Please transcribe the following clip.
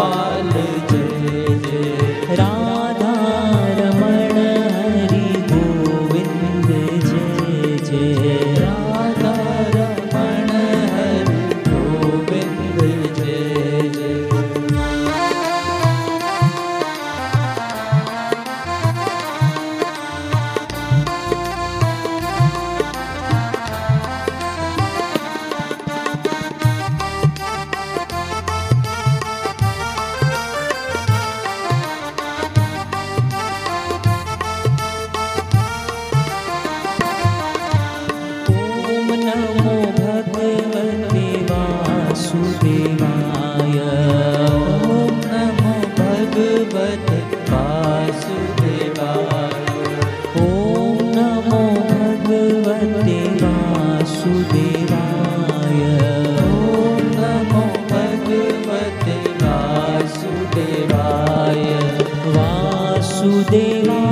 fun. day.